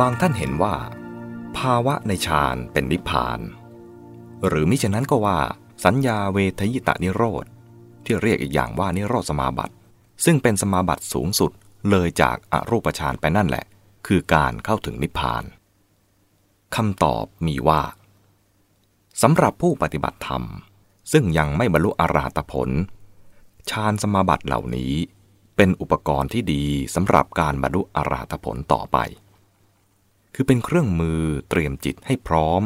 บางท่านเห็นว่า ภาวะในฌานเป็นนิพพาน หรือมิฉะนั้นก็ว่า สัญญาเวทยิตานิโรธ ที่เรียกอีกอย่างว่านิโรธสมาบัติ ซึ่งเป็นสมาบัติสูงสุดเลยจากอรูปฌานไปนั่นแหละ คือการเข้าถึงนิพพานคำตอบมีว่าสำหรับผู้ปฏิบัติธรรม ซึ่งยังไม่บรรลุอรหัตผลฌานสมาบัติเหล่านี้ เป็นอุปกรณ์ที่ดีสำหรับการบรรลุอรหัตผลต่อไป คือเป็นเครื่องมือเตรียมจิตให้พร้อม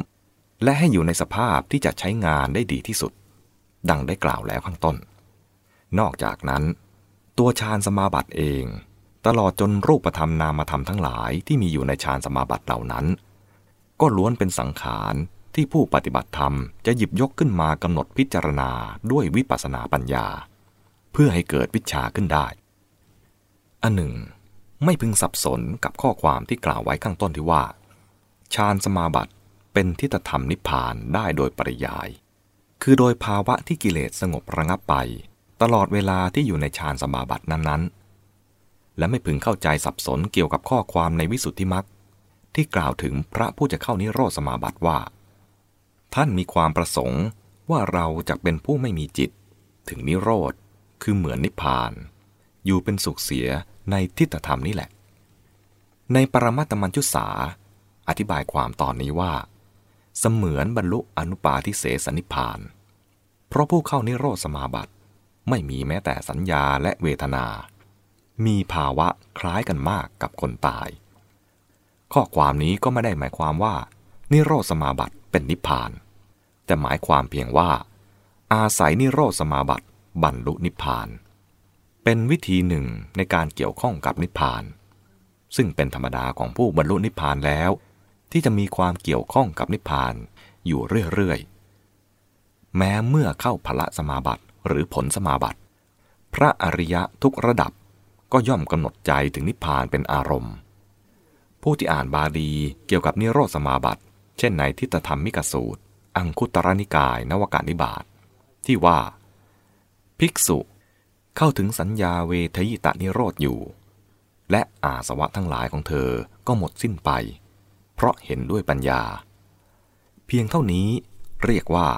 และให้อยู่ในสภาพที่จะใช้งานได้ดีที่สุด ดังได้กล่าวแล้วข้างต้น นอกจากนั้น ตัวฌานสมาบัติเอง ตลอดจนรูปธรรมนามธรรมทั้งหลายที่มีอยู่ในฌานสมาบัติเหล่านั้น ก็ล้วนเป็นสังขารที่ผู้ปฏิบัติธรรมจะหยิบยกขึ้นมากำหนดพิจารณาด้วยวิปัสสนาปัญญา เพื่อให้เกิดวิชาขึ้นได้ อันหนึ่ง ไม่พึงสับสนกับข้อความที่กล่าวไว้ข้างต้นที่ว่าฌานสมาบัติเป็นทิฏฐธรรมนิพพานได้โดยปริยาย คือโดยภาวะที่กิเลสสงบระงับไป ตลอดเวลาที่อยู่ในฌานสมาบัตินั้นๆ และไม่พึงเข้าใจสับสนเกี่ยวกับข้อความในวิสุทธิมรรคที่กล่าวถึงพระผู้จะเข้านิโรธสมาบัติว่า ท่านมีความประสงค์ว่าเราจะเป็นผู้ไม่มีจิต ถึงนิโรธคือเหมือนนิพพาน อยู่เป็นสุขเสีย ในทิฏฐธรรมนี่แหละ ในปรมัตตมัญชุสา อธิบายความตอนนี้ว่า เสมือนบรรลุอนุปาทิเสสนิพพาน เพราะผู้เข้านิโรธสมาบัติ ไม่มีแม้แต่สัญญาและเวทนา มีภาวะคล้ายกันมากกับคนตาย ข้อความนี้ก็ไม่ได้หมายความว่า นิโรธสมาบัติเป็นนิพพาน แต่หมายความเพียงว่า อาศัยนิโรธสมาบัติบรรลุนิพพาน เป็นวิธีหนึ่งในการเกี่ยวข้องกับนิพพาน ซึ่งเป็นธรรมดาของผู้บรรลุนิพพานแล้ว ที่จะมีความเกี่ยวข้องกับนิพพานอยู่เรื่อยๆ แม้เมื่อเข้าพละสมาบัติหรือผลสมาบัติ พระอริยะทุกระดับก็ย่อมกำหนดใจถึงนิพพานเป็นอารมณ์ ผู้ที่อ่านบาลีเกี่ยวกับนิโรธสมาบัติ เช่นในทิฏฐธรรมมิกสูตร อังคุตรนิกายนวกานิบาตที่ว่า ภิกษุ เข้าถึงสัญญาเวทยิตะนิโรธอยู่ และอาสวะทั้งหลายของเธอก็หมดสิ้นไป เพราะเห็นด้วยปัญญา เพียงเท่านี้เรียกว่า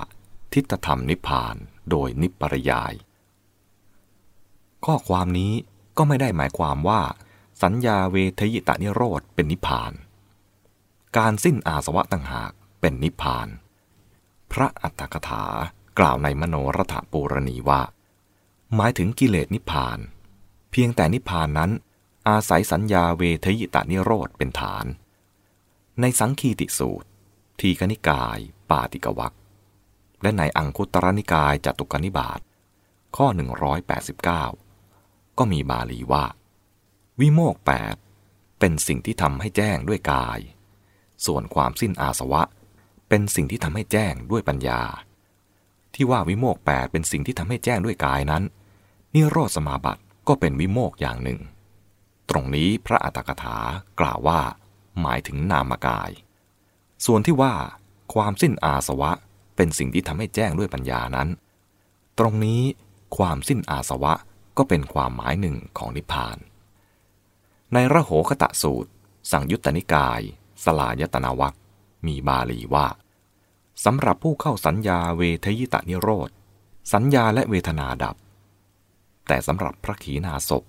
ทิฏฐธรรมนิพพานโดยนิปริยาย ข้อความนี้ก็ไม่ได้หมายความว่า สัญญาเวทยิตะนิโรธเป็นนิพพาน การสิ้นอาสวะต่างหากเป็นนิพพาน พระอัตถกถากล่าวในมโนรถปูรณีว่า หมายถึงกิเลสนิพพาน เพียงแต่นิพพานนั้น อาศัยสัญญาเวทยิตานิโรธเป็นฐาน ในสังคีติสูตร ทีกนิกาย ปาติกวักและในอังคุตรนิกายจตุกนิบาตข้อ 189 ก็มีบาลีว่า วิโมกแปดเป็นสิ่งที่ทำให้แจ้งด้วยกาย ส่วนความสิ้นอาสวะ เป็นสิ่งที่ทำให้แจ้งด้วยปัญญา ที่ว่าวิโมกแปดเป็นสิ่งที่ทำให้แจ้งด้วยกายนั้น นิโรธสมาบัติก็เป็นวิโมกอย่างหนึ่ง ตรงนี้พระอัตถกถากล่าวว่า หมายถึงนามกาย ส่วนที่ว่า ความสิ้นอาสวะเป็นสิ่งที่ทำให้แจ้งด้วยปัญญานั้น ตรงนี้ความสิ้นอาสวะก็เป็นความหมายหนึ่งของนิพพาน ในระโหคตะสูตร สังยุตตนิกาย สลายตนาวัคมีบาลีว่าสำหรับผู้เข้าสัญญาเวทยิตานิโรธ สัญญาและเวทนาดับ แต่สำหรับพระขีณาสพ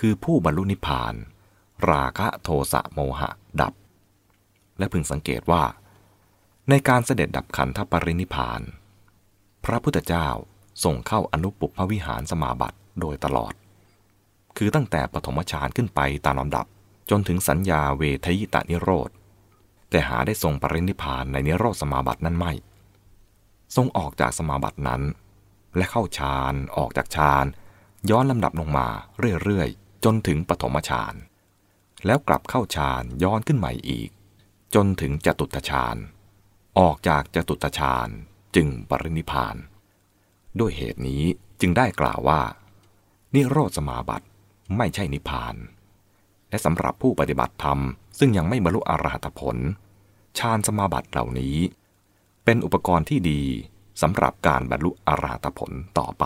คือผู้บรรลุนิพพาน ราคะโทสะโมหะดับ และพึงสังเกตว่า ในการเสด็จดับขันธปรินิพพาน พระพุทธเจ้าส่งเข้าอนุปุพวิหารสมาบัติโดยตลอด คือตั้งแต่ปฐมฌานขึ้นไปตามลำดับจนถึงสัญญาเวทยิตานิโรธ แต่หาได้ทรงปรินิพานในนิโรธสมาบัตินั้นไม่ ทรงออกจากสมาบัตินั้น และเข้าฌานออกจากฌาน ย้อนลำดับลงมาเรื่อยๆ จนถึงปฐมฌาน แล้วกลับเข้าฌานย้อนขึ้นใหม่อีก จนถึงจตุตฌาน ออกจากจตุตฌานจึงปรินิพาน ด้วยเหตุนี้จึงได้กล่าวว่า นิโรธสมาบัติไม่ใช่นิพาน และสำหรับผู้ปฏิบัติธรรม ซึ่งยังไม่บรรลุอรหัตผลฌานสมาบัติเหล่านี้ เป็นอุปกรณ์ที่ดีสำหรับการบรรลุอรหัตผลต่อไป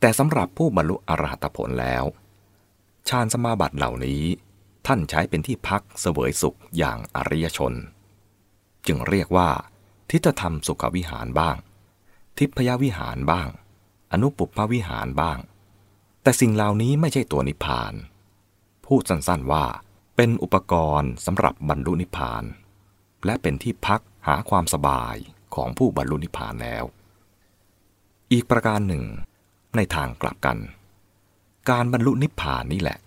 แต่สำหรับผู้บรรลุอรหัตผลแล้วฌานสมาบัติเหล่านี้ท่านใช้เป็นที่พักเสวยสุขอย่างอริยชน จึงเรียกว่า ทิฏฐธรรมสุขวิหารบ้าง ทิพยวิหารบ้าง อนุปุพพวิหารบ้าง แต่สิ่งเหล่านี้ไม่ใช่ตัวนิพพาน พูดสั้นๆว่าเป็นอุปกรณ์สำหรับบรรลุนิพพาน และเป็นที่พักหาความสบายของผู้บรรลุนิพพานแล้ว อีกประการหนึ่ง ในทางกลับกัน การบรรลุนิพพานนี่แหละ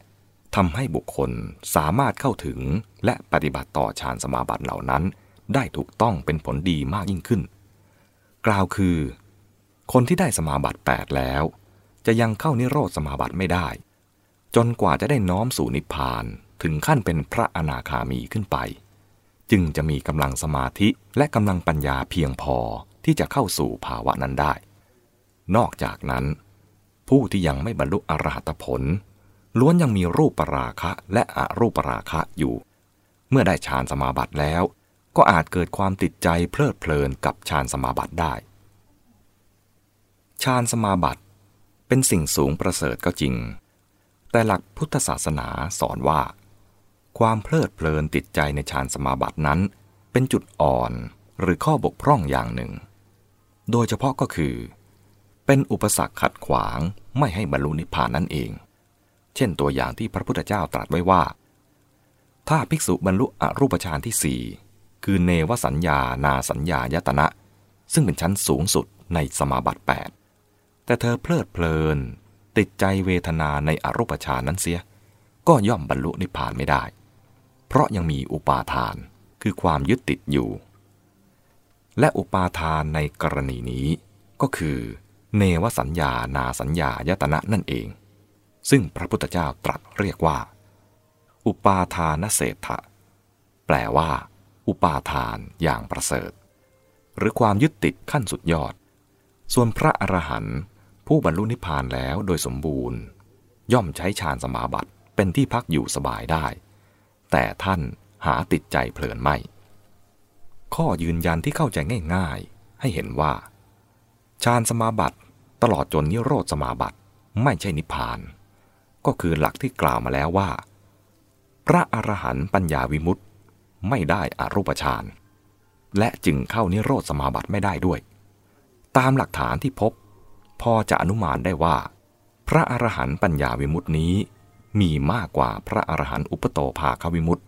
ทำให้บุคคลสามารถเข้าถึงและปฏิบัติต่อฌานสมาบัติเหล่านั้น ได้ถูกต้องเป็นผลดีมากยิ่งขึ้น กล่าวคือ คนที่ได้สมาบัติ 8 แล้ว จะยังเข้านิโรธสมาบัติไม่ได้ จนกว่าจะได้น้อมสู่นิพพานถึงขั้นเป็นพระอนาคามีขึ้นไป จึงจะมีกำลังสมาธิและกำลังปัญญาเพียงพอที่จะเข้าสู่ภาวะนั้นได้ นอกจากนั้น ผู้ที่ยังไม่บรรลุอรหัตผล ล้วนยังมีรูปปราคะและอรูปปราคะอยู่ เมื่อได้ฌานสมาบัติแล้ว ก็อาจเกิดความติดใจเพลิดเพลินกับฌานสมาบัติได้ฌานสมาบัติเป็นสิ่งสูงประเสริฐก็จริง แต่หลักพุทธศาสนาสอนว่า ความเพลิดเพลินติดใจในฌานสมาบัตินั้น เป็นจุดอ่อนหรือข้อบกพร่องอย่างหนึ่ง โดยเฉพาะก็คือ เป็นอุปสรรคขัดขวางไม่ให้บรรลุนิพพานนั่นเอง เช่นตัวอย่างที่พระพุทธเจ้าตรัสไว้ว่า ถ้าภิกษุบรรลุอรูปฌานที่สี่คือเนวสัญญานาสัญญายตนะ ซึ่งเป็นชั้นสูงสุดในสมาบัติ 8 แต่เธอเพลิดเพลิน ติดใจเวทนาในอรูปฌานนั้นเสีย ก็ย่อมบรรลุนิพพานไม่ได้ เพราะยังมีอุปาทานคือความยึดติดอยู่ และอุปาทานในกรณีนี้ก็คือ เนวสัญญานาสัญญายตนะนั่นเอง ซึ่งพระพุทธเจ้าตรัสเรียกว่า อุปาทานเศรษฐะแปลว่า อุปาทานอย่างประเสริฐ หรือความยึดติดขั้นสุดยอด ส่วนพระอรหันต์ผู้บรรลุนิพพานแล้วโดยสมบูรณ์ ย่อมใช้ฌานสมาบัติเป็นที่พักอยู่สบายได้ แต่ท่านหาติดใจเพลินไม่ ข้อยืนยันที่เข้าใจง่าย ๆ ให้เห็นว่าฌานสมาบัติ ตลอดจนนิโรธสมาบัติไม่ใช่นิพพาน ก็คือหลักที่กล่าวมาแล้วว่า พระอรหันต์ปัญญาวิมุตต์ไม่ได้อารูปฌานและจึงเข้านิโรธสมาบัติไม่ได้ด้วย ตามหลักฐานที่พบ พอจะอนุมานได้ว่า พระอรหันต์ปัญญาวิมุตตินี้มีมากกว่าพระอรหันต์อุปโตภาควิมุตติ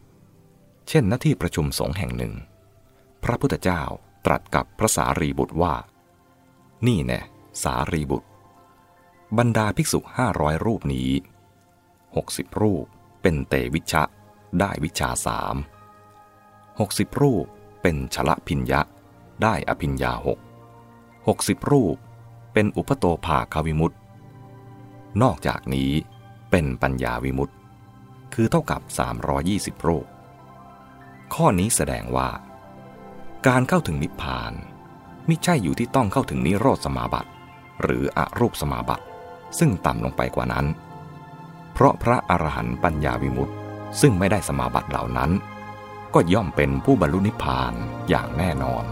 เช่นหน้าที่ประชุมสงฆ์แห่งหนึ่ง พระพุทธเจ้าตรัสกับพระสารีบุตรว่า นี่แน่ สารีบุตร บรรดาภิกษุห้าร้อยรูปนี้ 60 รูปเป็นเตวิชะ ได้วิชาสาม60รูปเป็นชละพิญญะ ได้อภิญญาหก60รูปเป็นอุปโตภาควิมุตตนอกจากนี้เป็นปัญญาวิมุตต์คือเท่ากับ 320 รูป ข้อนี้แสดงว่า การเข้าถึงนิพพานไม่ใช่อยู่ที่ต้องเข้าถึงนิโรธสมาบัติ หรืออรูปสมาบัติ ซึ่งต่ำลงไปกว่านั้น เพราะพระอรหันต์ปัญญาวิมุตติ ซึ่งไม่ได้สมาบัติเหล่านั้น ก็ย่อมเป็นผู้บรรลุนิพพานอย่างแน่นอน